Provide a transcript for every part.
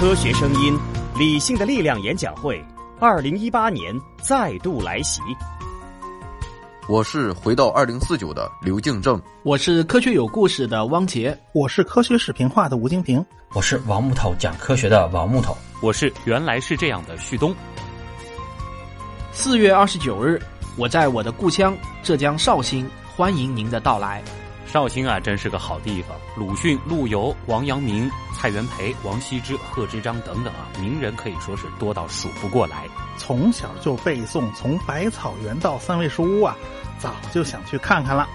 科学声音，理性的力量演讲会，二零一八年再度来袭。我是回到二零四九的刘敬正，我是科学有故事的汪杰，我是科学视频化的吴京平，我是王木头讲科学的王木头，我是原来是这样的旭东。四月二十九日，我在我的故乡浙江绍兴，欢迎您的到来。绍兴啊，真是个好地方。鲁迅、陆游、王阳明、蔡元培、王羲之、贺知章等等啊，名人可以说是多到数不过来。从小就背诵《从百草园到三味书屋》啊，早就想去看看了。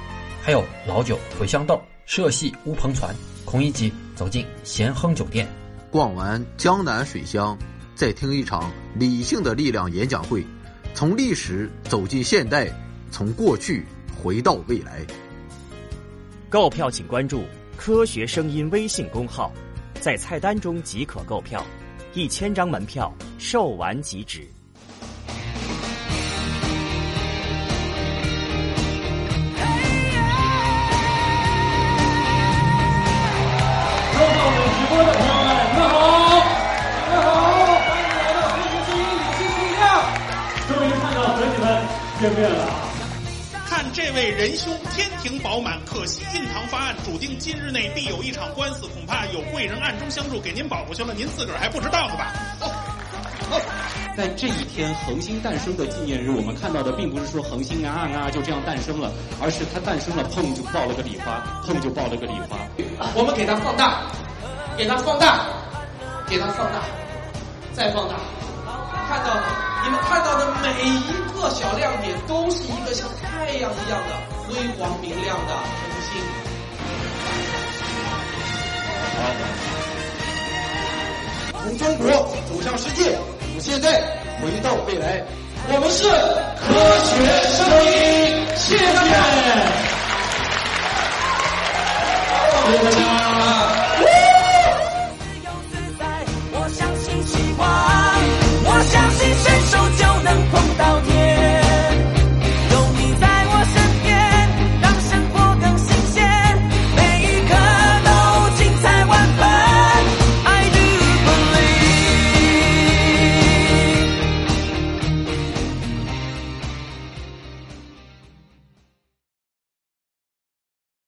还有老酒、茴香豆、社戏、乌篷船。孔乙己走进咸亨酒店，逛完江南水乡，再听一场理性的力量演讲会，从历史走进现代，从过去回到未来。购票请关注“科学声音”微信公号，在菜单中即可购票，一千张门票售完即止。收看我们直播的朋友们，你们好，你们好，欢迎来到科学声音理性力量，终于看到和你们见面了。看这位仁兄天庭饱满，可惜印堂发暗，注定今日内必有一场官司，恐怕有贵人暗中相助，给您保过去了，您自个儿还不知道呢吧？在这一天恒星诞生的纪念日，我们看到的并不是说恒星啊啊就这样诞生了，而是它诞生了，砰就爆了个礼花，砰就爆了个礼花。我们给它放大，给它放大，给它放大，再放大，看到你们看到的每一个小亮点，都是一个像太阳一样的辉煌明亮的恒星。从中国走向世界，从现在回到未来，我们是科学声音，谢谢